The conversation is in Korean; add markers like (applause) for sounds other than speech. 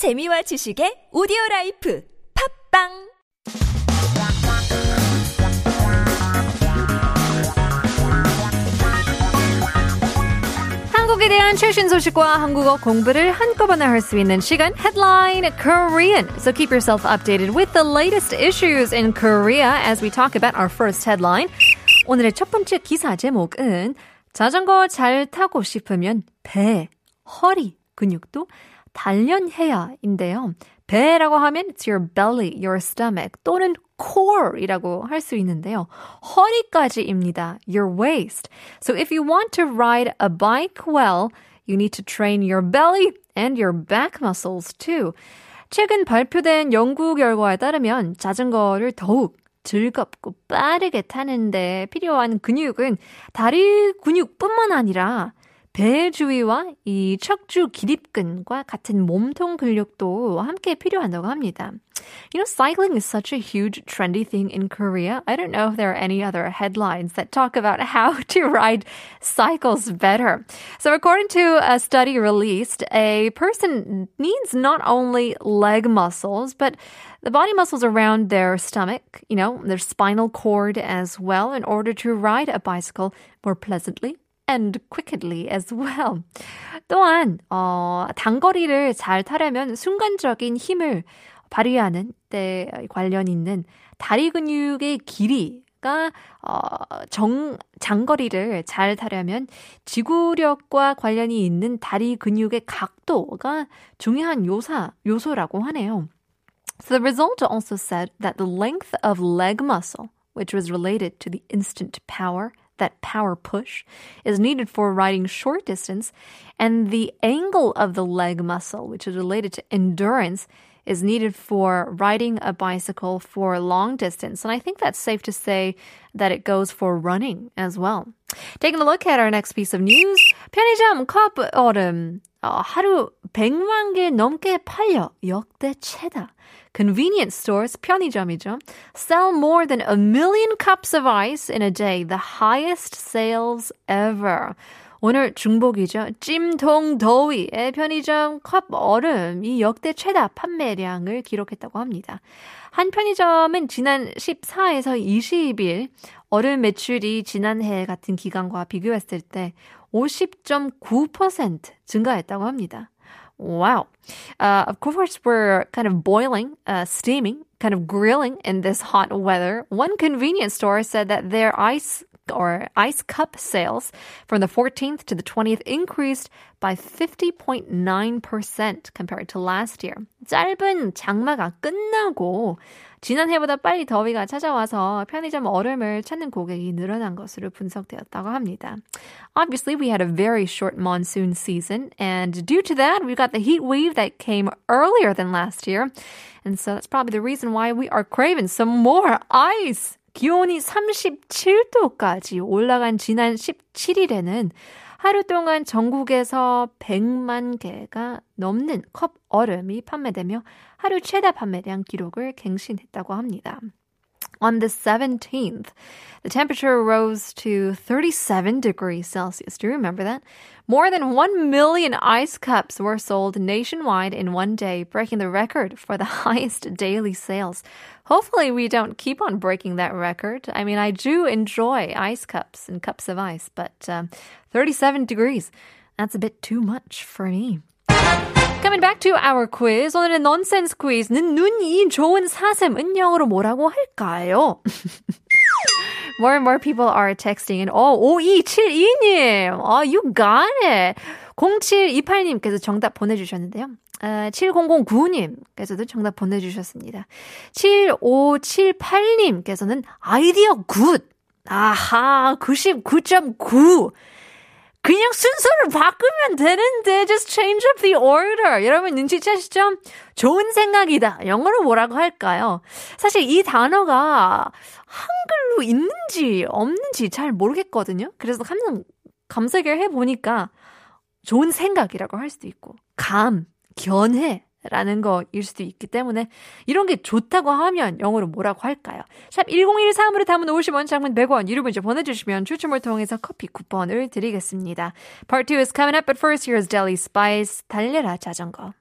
재미와 지식의 오디오 life 팟빵 한국에 대한 최신 소식과 한국어 공부를 한꺼번에 할 수 있는 시간 Headline Korean. So keep yourself updated with the latest issues in Korea as we talk about our first headline. 오늘의 첫 번째 기사 제목은 자전거 잘 타고 싶으면 배, 허리 근육도 단련해야인데요. 배라고 하면 it's your belly, your stomach 또는 core이라고 할 수 있는데요. 허리까지입니다. your waist. So if you want to ride a bike well, you need to train your belly and your back muscles too. 최근 발표된 연구 결과에 따르면 자전거를 더욱 즐겁고 빠르게 타는데 필요한 근육은 다리 근육뿐만 아니라 배 주위와 이 척추 기립근과 같은 몸통 근육도 함께 필요하다고 합니다. You know, cycling is such a huge trendy thing in Korea. I don't know if there are any other headlines that talk about (laughs) how to ride cycles better. So according to a study released, a person needs not only leg muscles, but the body muscles around their stomach, you know, their spinal cord as well in order to ride a bicycle more pleasantly and quickly as well. 또한 어, 단거리를 잘 타려면 순간적인 힘을 발휘하는 때 관련 있는 다리 근육의 길이 가 어, 정, 장거리를 잘 타려면 지구력과 관련이 있는 다리 근육의 각도가 중요한 요사, 요소라고 하네요. So the result also said that the length of leg muscle, which was related to the instant power that power push is needed for riding short distance, and the angle of the leg muscle, which is related to endurance, is needed for riding a bicycle for long distance. And I think that's safe to say that it goes for running as well. Taking a look at our next piece of news. 편의점 컵 얼음 어, 하루 100만 개 넘게 팔려 역대 최다. Convenience stores, 편의점이죠, sell more than a million cups of ice in a day, the highest sales ever. 오늘 중복이죠. 찜통 더위의 편의점 컵 얼음 이 역대 최다 판매량을 기록했다고 합니다. 한 편의점은 지난 14에서 20일 얼음 매출이 지난해 같은 기간과 비교했을 때 50.9% 증가했다고 합니다. Wow. Uh, of course, we're kind of boiling, uh, steaming, kind of grilling in this hot weather. One convenience store said that their ice or ice cup sales from the 14th to the 20th increased by 50.9% compared to last year. 짧은 장마가 끝나고 지난해보다 빨리 더위가 찾아와서 편의점 얼음을 찾는 고객이 늘어난 것으로 분석되었다고 합니다. Obviously, we had a very short monsoon season, and due to that, we got the heat wave that came earlier than last year. And so that's probably the reason why we are craving some more ice. 기온이 37도까지 올라간 지난 17일에는 하루 동안 전국에서 100만 개가 넘는 컵 얼음이 판매되며 하루 최다 판매량 기록을 갱신했다고 합니다. On the 17th, the temperature rose to 37 degrees Celsius. Do you remember that? More than 1 million ice cups were sold nationwide in one day, breaking the record for the (laughs) highest daily sales. Hopefully, we don't keep on breaking that record. I mean, I do enjoy ice cups and cups of ice, but um, 37 degrees, that's a bit too much for me. Coming back to our quiz. 오늘의 nonsense quiz는 눈이 좋은 사슴은 영어로 뭐라고 할까요? more and more people are texting and 어, 5272님. 어, you got it. 0728님께서 정답 보내주셨는데요. 어, 7009님께서도 정답 보내주셨습니다. 7578님께서는 아이디어 good. 아하, 99.9. 그냥 순서를 바꾸면 되는데 just change up the order. 여러분 눈치채시죠? 좋은 생각이다. 영어로 뭐라고 할까요? 사실 이 단어가 한글로 있는지 없는지 잘 모르겠거든요. 그래서 항상 검색을 해보니까 좋은 생각이라고 할 수도 있고 감, 견해 라는 거일 수도 있기 때문에 이런 게 좋다고 하면 영어로 뭐라고 할까요? 샵 1013으로 담은 50원, 장문 100원 유료 문자 보내주시면 추첨을 통해서 커피 쿠폰을 드리겠습니다. Part 2 is coming up, but first here's Deli Spice 달려라 자전거.